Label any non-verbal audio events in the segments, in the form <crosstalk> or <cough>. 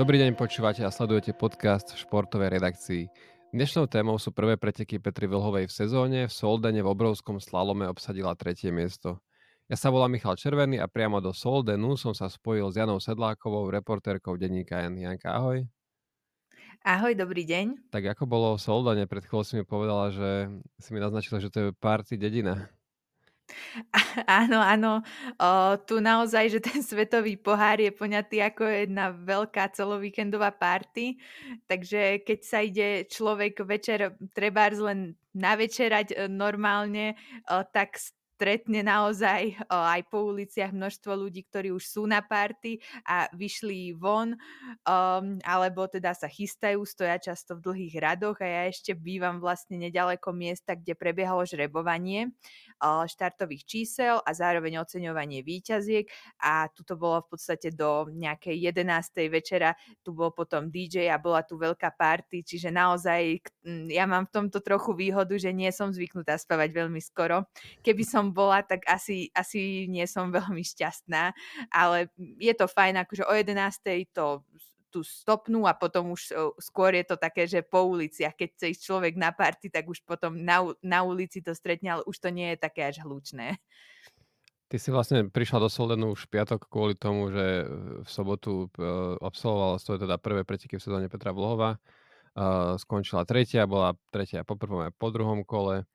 Dobrý deň, počúvate a sledujete podcast v športovej redakcii. Dnešnou témou sú prvé preteky Petry Vlhovej v sezóne. V Soldene v obrovskom slalome obsadila tretie miesto. Ja sa volám Michal Červený a priamo do Soldenu som sa spojil s Janou Sedlákovou, reportérkou denníka N. Janka, ahoj. Ahoj, dobrý deň. Tak ako bolo v Soldane? Pred chvíľou si mi povedala, že si mi naznačila, že to je party dedina. <laughs> Áno, áno. O, tu naozaj, že ten svetový pohár je poňatý ako jedna veľká celovíkendová party, takže keď sa ide človek večer trebárs len navečerať e, normálne, o, tak stretne naozaj aj po uliciach množstvo ľudí, ktorí už sú na party a vyšli von, um, alebo teda sa chystajú, stoja často v dlhých radoch a ja ešte bývam vlastne nedaleko miesta, kde prebiehalo žrebovanie uh, štartových čísel a zároveň oceňovanie výťaziek a tu to bolo v podstate do nejakej 11. večera, tu bol potom DJ a bola tu veľká party, čiže naozaj ja mám v tomto trochu výhodu, že nie som zvyknutá spávať veľmi skoro. Keby som bola, tak asi, asi nie som <laughs> veľmi šťastná, ale je to fajn, akože o 11. to tu stopnú a potom už skôr je to také, že po uliciach, keď chce ísť človek na party, tak už potom na, na ulici to stretne, ale už to nie je také až hlučné. Ty si vlastne prišla do Soldenu už piatok kvôli tomu, že v sobotu absolvovala svoje teda prvé preteky v sezóne Petra Vlhova. Skončila tretia, bola tretia po prvom a po druhom kole.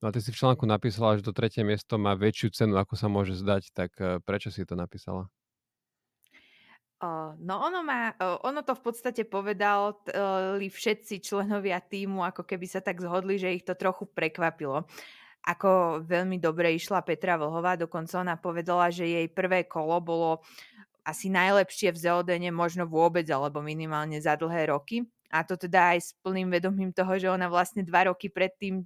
No a ty si v článku napísala, že to tretie miesto má väčšiu cenu, ako sa môže zdať, tak eh, prečo si to napísala? no ono, má, ono to v podstate povedali všetci členovia týmu, ako keby sa tak zhodli, že ich to trochu prekvapilo. Ako veľmi dobre išla Petra Vlhová, dokonca ona povedala, že jej prvé kolo bolo asi najlepšie v Zeldene možno vôbec, alebo minimálne za dlhé roky. A to teda aj s plným vedomím toho, že ona vlastne dva roky predtým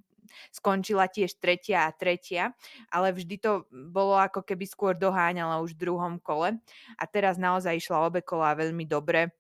skončila tiež tretia a tretia, ale vždy to bolo ako keby skôr doháňala už v druhom kole. A teraz naozaj išla obe kola veľmi dobre.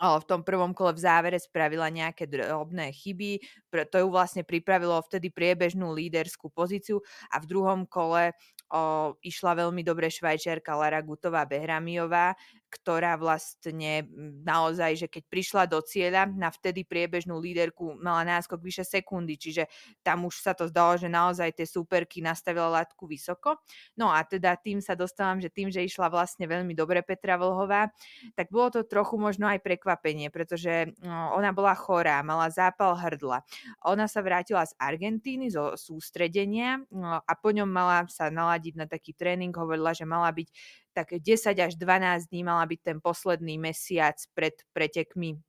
V tom prvom kole v závere spravila nejaké drobné chyby, to ju vlastne pripravilo vtedy priebežnú líderskú pozíciu. A v druhom kole o, išla veľmi dobre švajčiarka Lara Gutová Behramiová, ktorá vlastne naozaj, že keď prišla do cieľa na vtedy priebežnú líderku mala náskok vyše sekundy, čiže tam už sa to zdalo, že naozaj tie súperky nastavila látku vysoko. No a teda tým sa dostávam, že tým, že išla vlastne veľmi dobre Petra Vlhová, tak bolo to trochu možno aj prekvapenie, pretože no, ona bola chorá, mala zápal hrdla. Ona sa vrátila z Argentíny, zo sústredenia no, a po ňom mala sa naladiť na taký tréning, hovorila, že mala byť tak 10 až 12 dní mala byť ten posledný mesiac pred pretekmi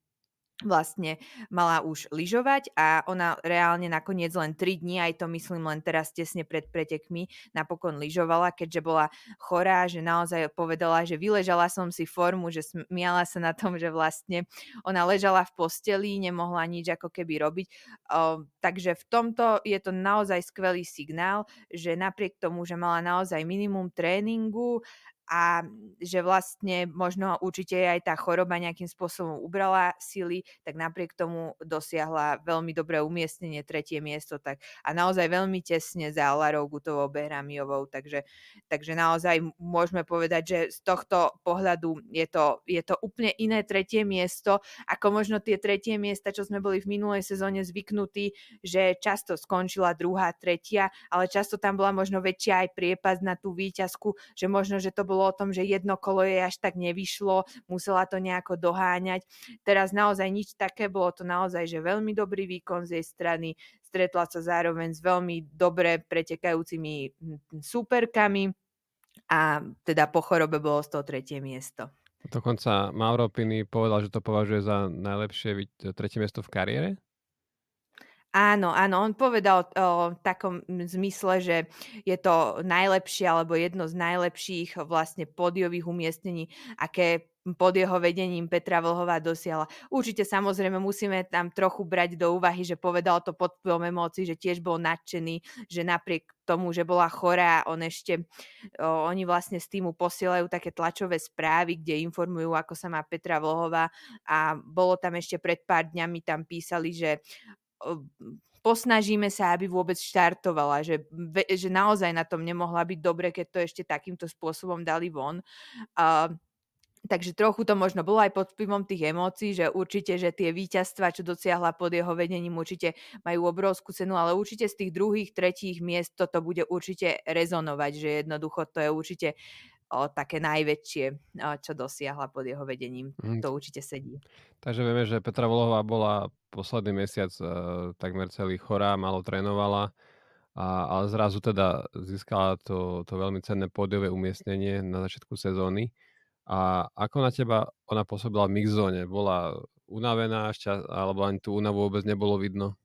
vlastne mala už lyžovať a ona reálne nakoniec len 3 dní, aj to myslím len teraz tesne pred pretekmi, napokon lyžovala, keďže bola chorá, že naozaj povedala, že vyležala som si formu, že smiala sa na tom, že vlastne ona ležala v posteli, nemohla nič ako keby robiť. O, takže v tomto je to naozaj skvelý signál, že napriek tomu, že mala naozaj minimum tréningu a že vlastne možno určite aj tá choroba nejakým spôsobom ubrala sily, tak napriek tomu dosiahla veľmi dobré umiestnenie, tretie miesto tak, a naozaj veľmi tesne za Larou Gutovou Behramiovou, takže, takže naozaj môžeme povedať, že z tohto pohľadu je to, je to úplne iné tretie miesto, ako možno tie tretie miesta, čo sme boli v minulej sezóne zvyknutí, že často skončila druhá, tretia, ale často tam bola možno väčšia aj priepas na tú výťazku, že možno, že to bolo bolo o tom, že jedno kolo jej až tak nevyšlo, musela to nejako doháňať. Teraz naozaj nič také, bolo to naozaj, že veľmi dobrý výkon z jej strany, stretla sa zároveň s veľmi dobre pretekajúcimi súperkami a teda po chorobe bolo z toho tretie miesto. Dokonca Mauro Pini povedal, že to považuje za najlepšie tretie miesto v kariére? Áno, áno, on povedal o takom zmysle, že je to najlepšie alebo jedno z najlepších vlastne podiových umiestnení, aké pod jeho vedením Petra Vlhová dosiahla. Určite samozrejme musíme tam trochu brať do úvahy, že povedal to pod vplyvom emócií, že tiež bol nadšený, že napriek tomu, že bola chorá, on ešte, o, oni vlastne z týmu posielajú také tlačové správy, kde informujú, ako sa má Petra Vlhová a bolo tam ešte pred pár dňami tam písali, že posnažíme sa, aby vôbec štartovala, že, že naozaj na tom nemohla byť dobre, keď to ešte takýmto spôsobom dali von. Uh, Takže trochu to možno bolo aj pod vplyvom tých emócií, že určite, že tie víťazstvá, čo dosiahla pod jeho vedením, určite majú obrovskú cenu, ale určite z tých druhých, tretích miest toto bude určite rezonovať, že jednoducho to je určite o, také najväčšie, o, čo dosiahla pod jeho vedením. Mm. To určite sedí. Takže vieme, že Petra Vlhová bola posledný mesiac e, takmer celý chorá, málo trénovala, a, ale zrazu teda získala to, to veľmi cenné pódiové umiestnenie na začiatku sezóny. A ako na teba ona pôsobila v mixzone? Bola unavená šťa- alebo ani tú únavu vôbec nebolo vidno?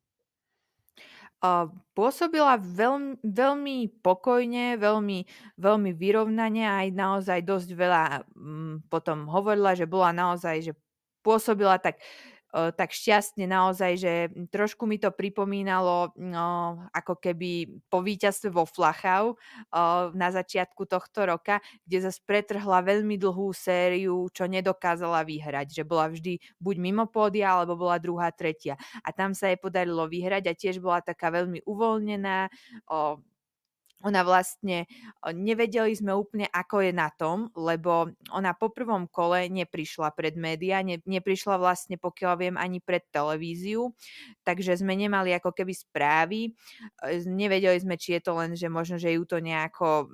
Pôsobila veľmi, veľmi pokojne, veľmi, veľmi vyrovnane a aj naozaj dosť veľa um, potom hovorila, že bola naozaj, že pôsobila tak tak šťastne naozaj, že trošku mi to pripomínalo no, ako keby po víťazstve vo Flachau na začiatku tohto roka, kde zase pretrhla veľmi dlhú sériu, čo nedokázala vyhrať, že bola vždy buď mimo pódia, alebo bola druhá, tretia. A tam sa jej podarilo vyhrať a tiež bola taká veľmi uvoľnená, ona vlastne nevedeli sme úplne, ako je na tom, lebo ona po prvom kole neprišla pred médiá, ne, neprišla vlastne, pokiaľ viem, ani pred televíziu, takže sme nemali ako keby správy. E, nevedeli sme, či je to len, že možno, že ju to nejako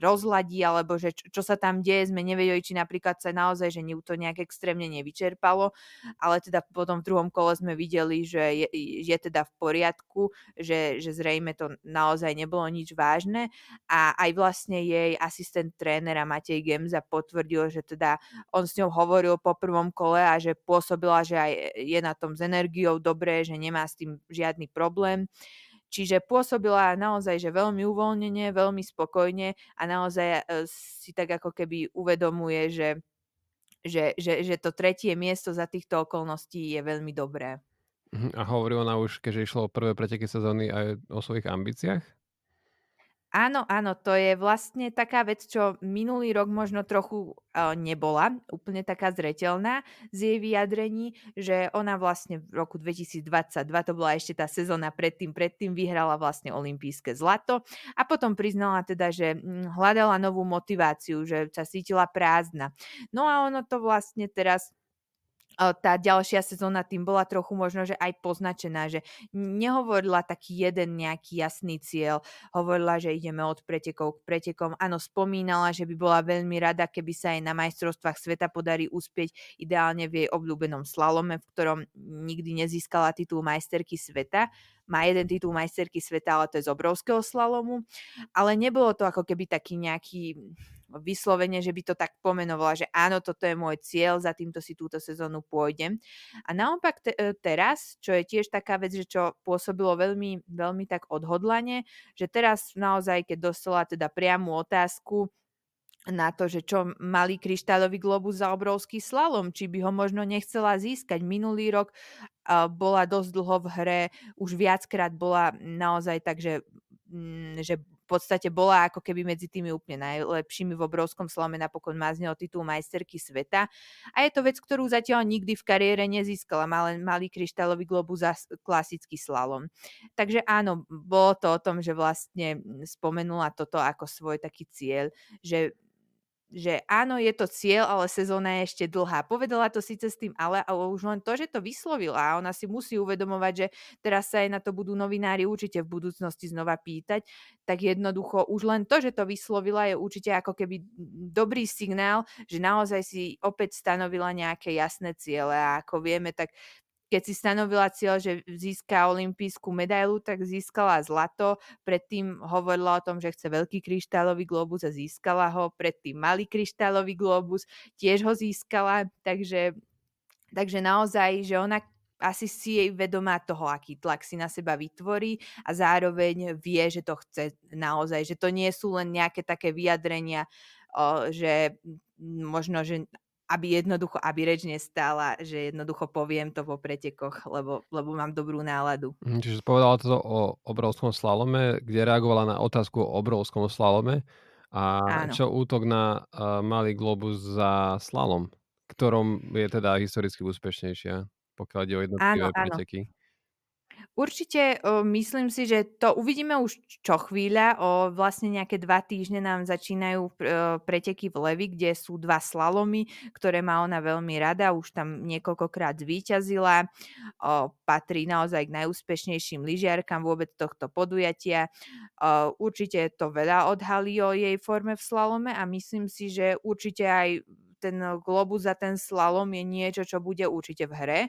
rozladí, alebo že čo, čo sa tam deje, sme nevedeli, či napríklad sa naozaj, že to nejak extrémne nevyčerpalo, ale teda potom v druhom kole sme videli, že je, je teda v poriadku, že, že zrejme to naozaj nebolo nič vážne a aj vlastne jej asistent trénera Matej Gemza potvrdil, že teda on s ňou hovoril po prvom kole a že pôsobila, že aj je na tom s energiou dobré, že nemá s tým žiadny problém. Čiže pôsobila naozaj, že veľmi uvoľnene, veľmi spokojne a naozaj e, si tak ako keby uvedomuje, že, že, že, že to tretie miesto za týchto okolností je veľmi dobré. Mhm, a hovorí ona už, keďže išlo o prvé preteky sezóny aj o svojich ambíciách? Áno, áno, to je vlastne taká vec, čo minulý rok možno trochu uh, nebola úplne taká zreteľná z jej vyjadrení, že ona vlastne v roku 2022, to bola ešte tá sezóna predtým, predtým vyhrala vlastne olympijské zlato a potom priznala teda, že hm, hľadala novú motiváciu, že sa cítila prázdna. No a ono to vlastne teraz tá ďalšia sezóna tým bola trochu možno, že aj poznačená, že nehovorila taký jeden nejaký jasný cieľ, hovorila, že ideme od pretekov k pretekom. Áno, spomínala, že by bola veľmi rada, keby sa aj na majstrovstvách sveta podarí uspieť ideálne v jej obľúbenom slalome, v ktorom nikdy nezískala titul majsterky sveta. Má jeden titul majsterky sveta, ale to je z obrovského slalomu. Ale nebolo to ako keby taký nejaký vyslovene, že by to tak pomenovala, že áno, toto je môj cieľ, za týmto si túto sezónu pôjdem. A naopak te, e, teraz, čo je tiež taká vec, že čo pôsobilo veľmi, veľmi tak odhodlane, že teraz naozaj, keď dostala teda priamu otázku, na to, že čo malý kryštálový globus za obrovský slalom, či by ho možno nechcela získať. Minulý rok bola dosť dlho v hre, už viackrát bola naozaj tak, že, mm, že v podstate bola ako keby medzi tými úplne najlepšími v obrovskom slome, napokon má z neho titul majsterky sveta. A je to vec, ktorú zatiaľ nikdy v kariére nezískala, má len malý kryštálový globus za klasický slalom. Takže áno, bolo to o tom, že vlastne spomenula toto ako svoj taký cieľ, že že áno, je to cieľ, ale sezóna je ešte dlhá. Povedala to síce s tým ale, ale už len to, že to vyslovila. A ona si musí uvedomovať, že teraz sa aj na to budú novinári určite v budúcnosti znova pýtať, tak jednoducho už len to, že to vyslovila je určite ako keby dobrý signál, že naozaj si opäť stanovila nejaké jasné ciele. A ako vieme, tak keď si stanovila cieľ, že získa olimpijskú medailu, tak získala zlato. Predtým hovorila o tom, že chce veľký kryštálový globus a získala ho. Predtým malý kryštálový globus, tiež ho získala. Takže, takže naozaj, že ona asi si jej vedomá toho, aký tlak si na seba vytvorí a zároveň vie, že to chce naozaj, že to nie sú len nejaké také vyjadrenia, že možno, že aby jednoducho, aby reč nestála, že jednoducho poviem to po pretekoch, lebo, lebo mám dobrú náladu. Mhm, čiže povedala to o obrovskom slalome, kde reagovala na otázku o obrovskom slalome a Áno. čo útok na uh, malý globus za slalom, ktorom je teda historicky úspešnejšia, pokiaľ ide o jednotlivé Áno, áno. Určite, o, myslím si, že to uvidíme už čo chvíľa. O vlastne nejaké 2 týždne nám začínajú e, preteky v Levi, kde sú 2 slalomy, ktoré má ona veľmi rada, už tam niekoľkokrát zvíťazila. O, patrí naozaj k najúspešnejším lyžiarkam vôbec tohto podujatia. Určite to veľa odhalí o jej forme v slalome a myslím si, že určite aj ten globus za ten slalom je niečo, čo bude určite v hre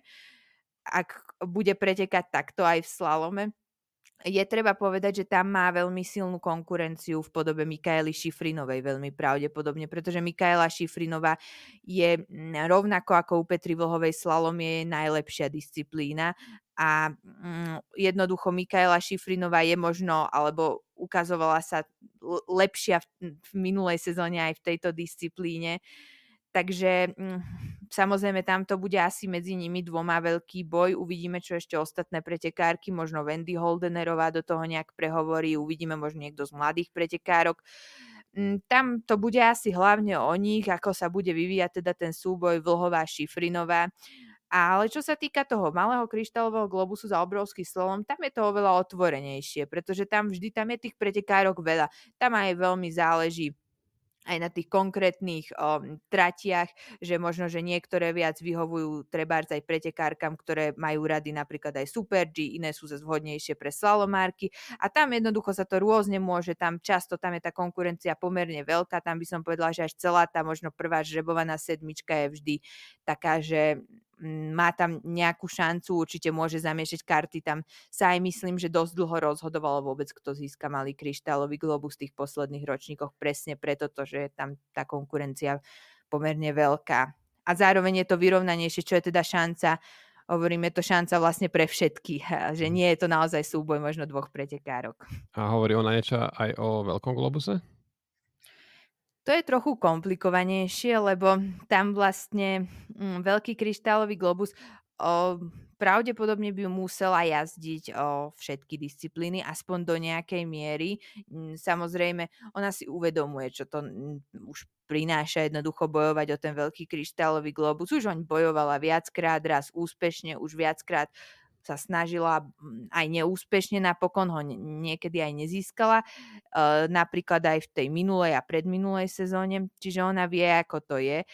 ak bude pretekať takto aj v slalome. Je treba povedať, že tam má veľmi silnú konkurenciu v podobe Mikaely Šifrinovej veľmi pravdepodobne, pretože Mikaela Šifrinová je mm, rovnako ako u Petri Vlhovej slalom je najlepšia disciplína a mm, jednoducho Mikaela Šifrinová je možno, alebo ukazovala sa lepšia v, v minulej sezóne aj v tejto disciplíne. Takže mm, samozrejme tam to bude asi medzi nimi dvoma veľký boj. Uvidíme, čo ešte ostatné pretekárky, možno Wendy Holdenerová do toho nejak prehovorí, uvidíme možno niekto z mladých pretekárok. Mm, tam to bude asi hlavne o nich, ako sa bude vyvíjať teda ten súboj Vlhová Šifrinová. Ale čo sa týka toho malého kryštálového globusu za obrovský slom, tam je to oveľa otvorenejšie, pretože tam vždy tam je tých pretekárok veľa. Tam aj veľmi záleží aj na tých konkrétnych um, tratiach, že možno, že niektoré viac vyhovujú trebárs aj pretekárkam, ktoré majú rady napríklad aj Super G, iné sú zase vhodnejšie pre slalomárky. A tam jednoducho sa to rôzne môže, tam často tam je tá konkurencia pomerne veľká, tam by som povedala, že až celá tá možno prvá žrebovaná sedmička je vždy taká, že má tam nejakú šancu, určite môže zamiešať karty. Tam sa aj myslím, že dosť dlho rozhodovalo vôbec, kto získa malý kryštálový globus v tých posledných ročníkoch presne preto, to, že je tam tá konkurencia pomerne veľká. A zároveň je to vyrovnanejšie, čo je teda šanca hovoríme to šanca vlastne pre všetky, <laughs> že mhm. nie je to naozaj súboj možno dvoch pretekárok. A hovorí ona niečo aj o veľkom globuse? To je trochu komplikovanejšie, lebo tam vlastne mm, veľký kryštálový globus o, pravdepodobne by musela jazdiť o všetky disciplíny, aspoň do nejakej miery. Mm, samozrejme, ona si uvedomuje, čo to mm, už prináša jednoducho bojovať o ten veľký kryštálový globus. Už on bojovala viackrát, raz úspešne, už viackrát sa snažila mm, aj neúspešne, napokon ho niekedy aj nezískala, e, napríklad aj v tej minulej a predminulej sezóne, čiže ona vie, ako to je.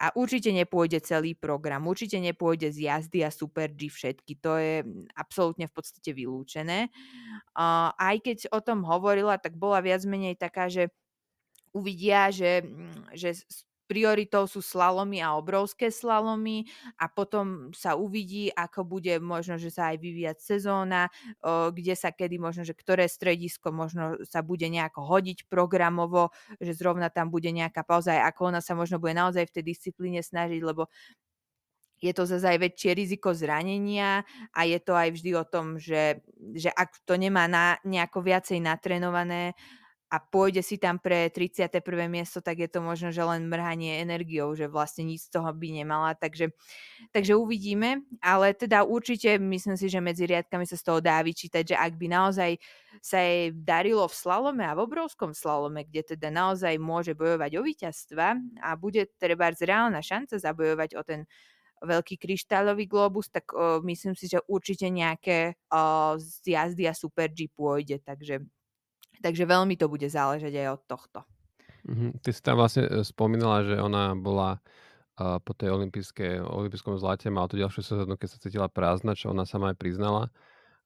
A určite nepôjde celý program, určite nepôjde z jazdy a Super G všetky, to je mm, absolútne v podstate vylúčené. Aj keď o tom hovorila, tak bola viac menej taká, že uvidia, že, mm, že prioritou sú slalomy a obrovské slalomy a potom sa uvidí, ako bude možno, že sa aj vyvíjať sezóna, kde sa kedy možno, že ktoré stredisko možno sa bude nejako hodiť programovo, že zrovna tam bude nejaká pauza, aj ako ona sa možno bude naozaj v tej disciplíne snažiť, lebo je to zase aj väčšie riziko zranenia a je to aj vždy o tom, že, že ak to nemá na, nejako viacej natrenované, a pôjde si tam pre 31. miesto, tak je to možno, že len mrhanie energiou, že vlastne nič z toho by nemala. Takže, takže uvidíme, ale teda určite myslím si, že medzi riadkami sa z toho dá vyčítať, že ak by naozaj sa jej darilo v slalome a v obrovskom slalome, kde teda naozaj môže bojovať o víťazstva a bude treba reálna šanca zabojovať o ten veľký kryštálový globus, tak o, myslím si, že určite nejaké o, z jazdy a Super G pôjde, takže Takže veľmi to bude záležať aj od tohto. Mm-hmm. Ty si tam vlastne e, spomínala, že ona bola uh, po tej olympijskom zlate, mala tú ďalšiu sezónu, keď sa cítila prázdna, čo ona sama aj priznala.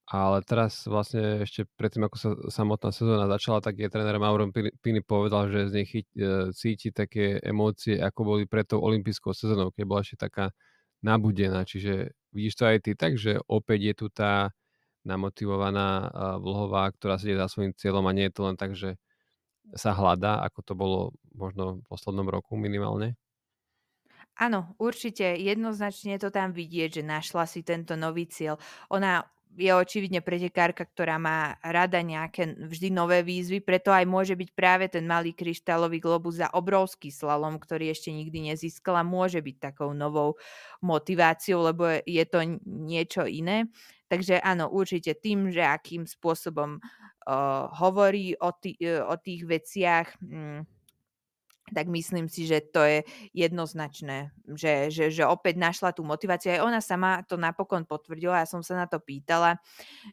Ale teraz vlastne ešte predtým, ako sa samotná sezóna začala, tak je tréner Mauro Pini povedal, že z nej chyť, e, cíti také emócie, ako boli pred tou olympijskou sezónou, keď bola ešte taká nabudená. Čiže vidíš to aj ty tak, že opäť je tu tá namotivovaná vlhová, ktorá si za svojím cieľom a nie je to len tak, že sa hľadá, ako to bolo možno v poslednom roku minimálne? Áno, určite. Jednoznačne to tam vidieť, že našla si tento nový cieľ. Ona je očividne pretekárka, ktorá má rada nejaké vždy nové výzvy, preto aj môže byť práve ten malý kryštálový globus za obrovský slalom, ktorý ešte nikdy nezískala, môže byť takou novou motiváciou, lebo je to niečo iné. Takže áno, určite tým, že akým spôsobom uh, hovorí o, tý, uh, o tých veciach, um, tak myslím si, že to je jednoznačné, že, že, že opäť našla tú motiváciu. Aj ona sama to napokon potvrdila, ja som sa na to pýtala,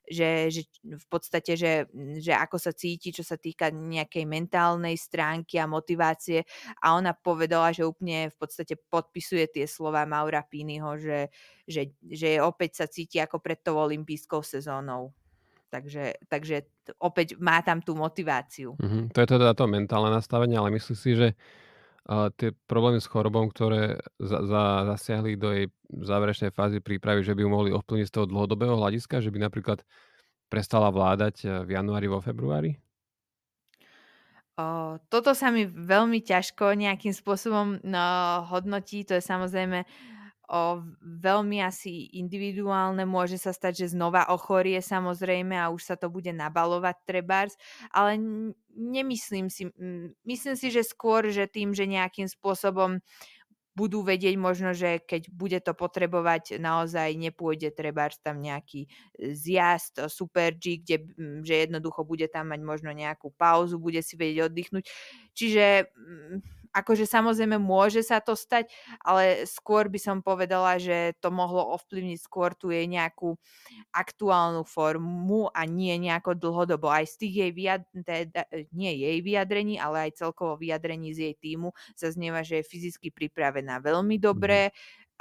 že, že v podstate, že, že ako sa cíti, čo sa týka nejakej mentálnej stránky a motivácie a ona povedala, že úplne v podstate podpisuje tie slova Maura Pínyho, že, že, že opäť sa cíti ako pred tou olympijskou sezónou. Takže, takže opäť má tam tú motiváciu. Mm-hmm. To je teda to mentálne nastavenie, ale myslím si, že uh, tie problémy s chorobou, ktoré za, za, zasiahli do jej záverečnej fázy prípravy, že by ju mohli ovplyvniť z toho dlhodobého hľadiska, že by napríklad prestala vládať v januári, vo februári? O, toto sa mi veľmi ťažko nejakým spôsobom no, hodnotí. To je samozrejme o, veľmi asi individuálne. Môže sa stať, že znova ochorie samozrejme a už sa to bude nabalovať trebárs, ale nemyslím si, myslím si, že skôr, že tým, že nejakým spôsobom budú vedieť možno, že keď bude to potrebovať, naozaj nepôjde treba tam nejaký e, zjazd, super G, kde, že jednoducho bude tam mať možno nejakú pauzu, bude si vedieť oddychnúť. Čiže akože samozrejme môže sa to stať, ale skôr by som povedala, že to mohlo ovplyvniť skôr tu jej nejakú aktuálnu formu a nie nejako dlhodobo. Aj z tých jej vyjadrení, teda, nie jej vyjadrení, ale aj celkovo vyjadrení z jej týmu zaznieva, že je fyzicky pripravená veľmi dobre,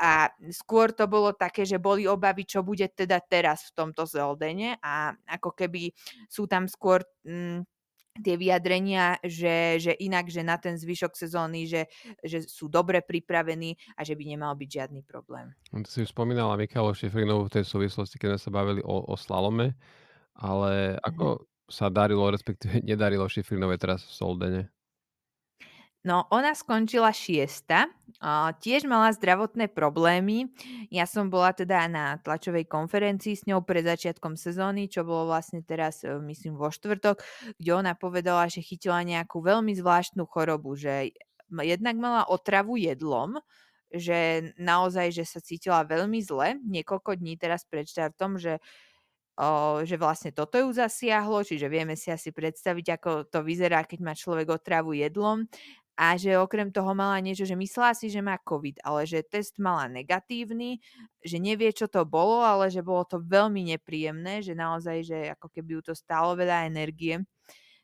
a skôr to bolo také, že boli obavy, čo bude teda teraz v tomto Zeldene a ako keby sú tam skôr mm, tie vyjadrenia, že, že inak, že na ten zvyšok sezóny, že, že sú dobre pripravení a že by nemal byť žiadny problém. No, to si už spomínala Michalu Šifrinovú v tej súvislosti, keď sme sa bavili o, o slalome, ale ako mm-hmm. sa darilo, respektíve nedarilo Šifrinovej teraz v Soldene? No, ona skončila šiesta, tiež mala zdravotné problémy. Ja som bola teda na tlačovej konferencii s ňou pred začiatkom sezóny, čo bolo vlastne teraz, e, myslím, vo štvrtok, kde ona povedala, že chytila nejakú veľmi zvláštnu chorobu, že jednak mala otravu jedlom, že naozaj, že sa cítila veľmi zle niekoľko dní teraz pred štartom, že že vlastne toto ju zasiahlo, čiže vieme si asi predstaviť, ako to vyzerá, keď má človek otravu jedlom a že okrem toho mala niečo, že myslela si, že má COVID, ale že test mala negatívny, že nevie, čo to bolo, ale že bolo to veľmi nepríjemné, že naozaj, že ako keby ju to stálo veľa energie.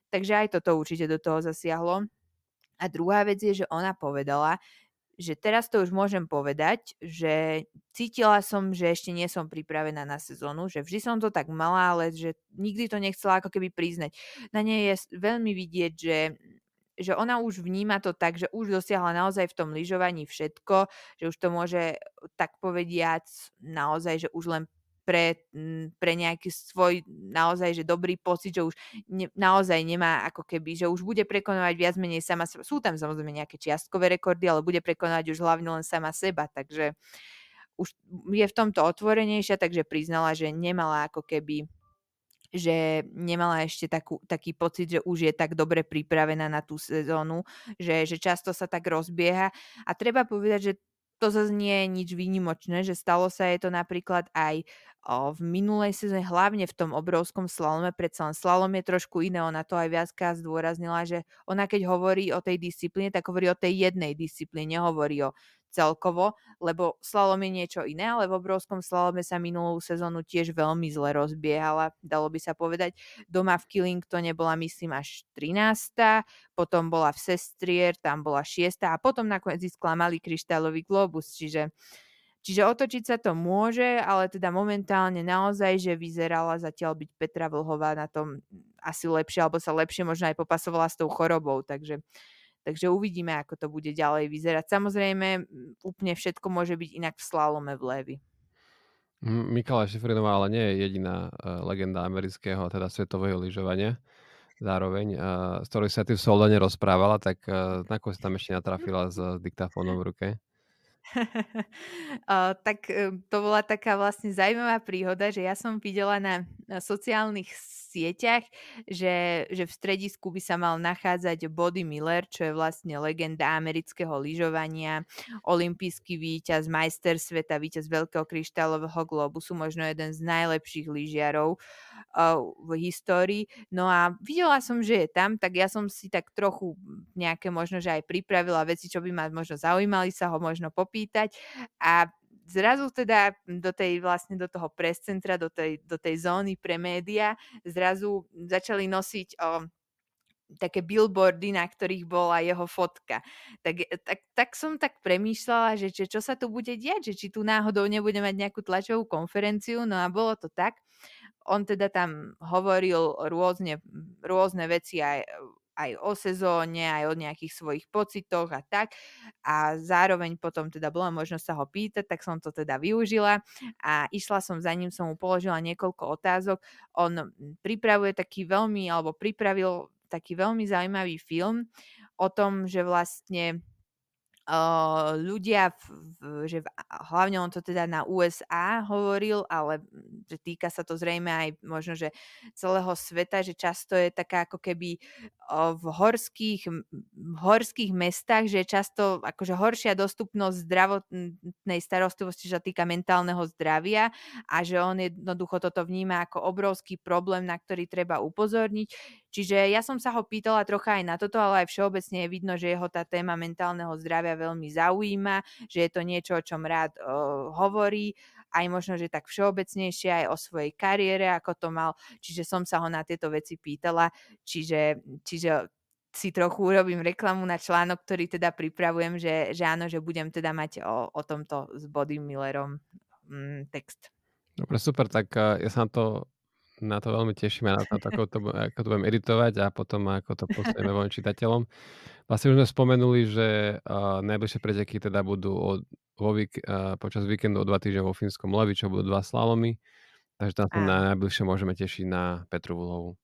Takže aj toto určite do toho zasiahlo. A druhá vec je, že ona povedala, že teraz to už môžem povedať, že cítila som, že ešte nie som pripravená na sezónu, že vždy som to tak mala, ale že nikdy to nechcela ako keby priznať. Na nej je veľmi vidieť, že že ona už vníma to tak, že už dosiahla naozaj v tom lyžovaní všetko, že už to môže tak povediať naozaj, že už len pre, pre nejaký svoj naozaj, že dobrý pocit, že už ne, naozaj nemá ako keby, že už bude prekonovať viac menej sama seba. Sú tam samozrejme nejaké čiastkové rekordy, ale bude prekonovať už hlavne len sama seba, takže už je v tomto otvorenejšia, takže priznala, že nemala ako keby že nemala ešte takú, taký pocit, že už je tak dobre pripravená na tú sezónu, že, že často sa tak rozbieha. A treba povedať, že to zase nie je nič výnimočné, že stalo sa je to napríklad aj v minulej sezóne, hlavne v tom obrovskom slalome, predsa len slalom je trošku iné, ona to aj viackrát zdôraznila, že ona keď hovorí o tej disciplíne, tak hovorí o tej jednej disciplíne, hovorí o celkovo, lebo slalom je niečo iné, ale v obrovskom slalome sa minulú sezónu tiež veľmi zle rozbiehala, dalo by sa povedať. Doma v Killingtone bola myslím až 13. Potom bola v Sestrier, tam bola 6. A potom nakoniec získala malý kryštálový globus, čiže Čiže otočiť sa to môže, ale teda momentálne naozaj, že vyzerala zatiaľ byť Petra Vlhová na tom asi lepšie, alebo sa lepšie možno aj popasovala s tou chorobou. Takže Takže uvidíme, ako to bude ďalej vyzerať. Samozrejme, úplne všetko môže byť inak v slalome v Levi. Mikala Šifrinová ale nie je jediná uh, legenda amerického, teda svetového lyžovania zároveň, uh, s ktorou sa ty v Soldane rozprávala, tak uh, na si tam ešte natrafila s diktafónom v ruke? <laughs> tak to bola taká vlastne zaujímavá príhoda, že ja som videla na, na sociálnych sieťach, že, že v stredisku by sa mal nachádzať Body Miller, čo je vlastne legenda amerického lyžovania, olimpijský víťaz, majster sveta, víťaz Veľkého kryštálového globusu, možno jeden z najlepších lyžiarov v histórii. No a videla som, že je tam, tak ja som si tak trochu nejaké možno, že aj pripravila veci, čo by ma možno zaujímali sa ho možno popýtať a zrazu teda do tej vlastne do toho press centra, do tej, do tej zóny pre média zrazu začali nosiť o, také billboardy, na ktorých bola jeho fotka. Tak, tak, tak som tak premýšľala, že, že čo sa tu bude diať, že či tu náhodou nebude mať nejakú tlačovú konferenciu, no a bolo to tak. On teda tam hovoril rôzne, rôzne veci aj aj o sezóne, aj o nejakých svojich pocitoch a tak. A zároveň potom teda bola možnosť sa ho pýtať, tak som to teda využila a išla som za ním, som mu položila niekoľko otázok. On pripravuje taký veľmi, alebo pripravil taký veľmi zaujímavý film o tom, že vlastne Uh, ľudia, v, že v, hlavne on to teda na USA hovoril, ale že týka sa to zrejme aj možno, že celého sveta, že často je taká ako keby uh, v horských, v horských mestách, že je často akože horšia dostupnosť zdravotnej starostlivosti, čo sa týka mentálneho zdravia a že on jednoducho toto vníma ako obrovský problém, na ktorý treba upozorniť. Čiže ja som sa ho pýtala trocha aj na toto, ale aj všeobecne je vidno, že jeho tá téma mentálneho zdravia veľmi zaujíma, že je to niečo, o čom rád uh, hovorí, aj možno, že tak všeobecnejšie aj o svojej kariére, ako to mal. Čiže som sa ho na tieto veci pýtala, čiže, čiže si trochu urobím reklamu na článok, ktorý teda pripravujem, že, že áno, že budem teda mať o, o tomto s Body Millerom mm, text. Dobre, super, tak uh, ja sa na to na to veľmi tešíme, na to, ako to, ako to budem editovať a potom ako to posunieme voľným <laughs> čitateľom. Vlastne už sme spomenuli, že uh, najbližšie preteky teda budú od, vo vík, uh, počas víkendu o dva týždne vo Fínskom Levi, čo budú dva slalomy. Takže tam sa na najbližšie môžeme tešiť na Petru Vlhovu.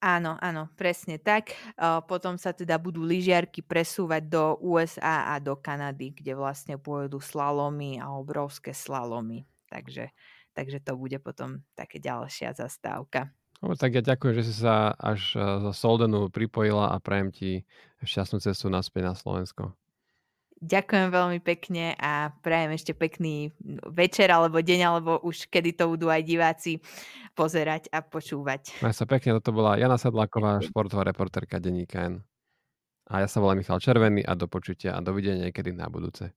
Áno, áno, presne tak. Uh, potom sa teda budú lyžiarky presúvať do USA a do Kanady, kde vlastne pôjdu slalomy a obrovské slalomy. Takže takže to bude potom také ďalšia zastávka. Dobre, tak ja ďakujem, že si sa až e, za Soldenu pripojila a prajem ti šťastnú cestu naspäť na Slovensko. Ďakujem veľmi pekne a prajem ešte pekný večer alebo deň, alebo už kedy to budú aj diváci pozerať a počúvať. Maj sa pekne, toto bola Jana Sedláková, športová reporterka Denníka N. A ja sa volám Michal Červený a do počutia a dovidenia niekedy na budúce.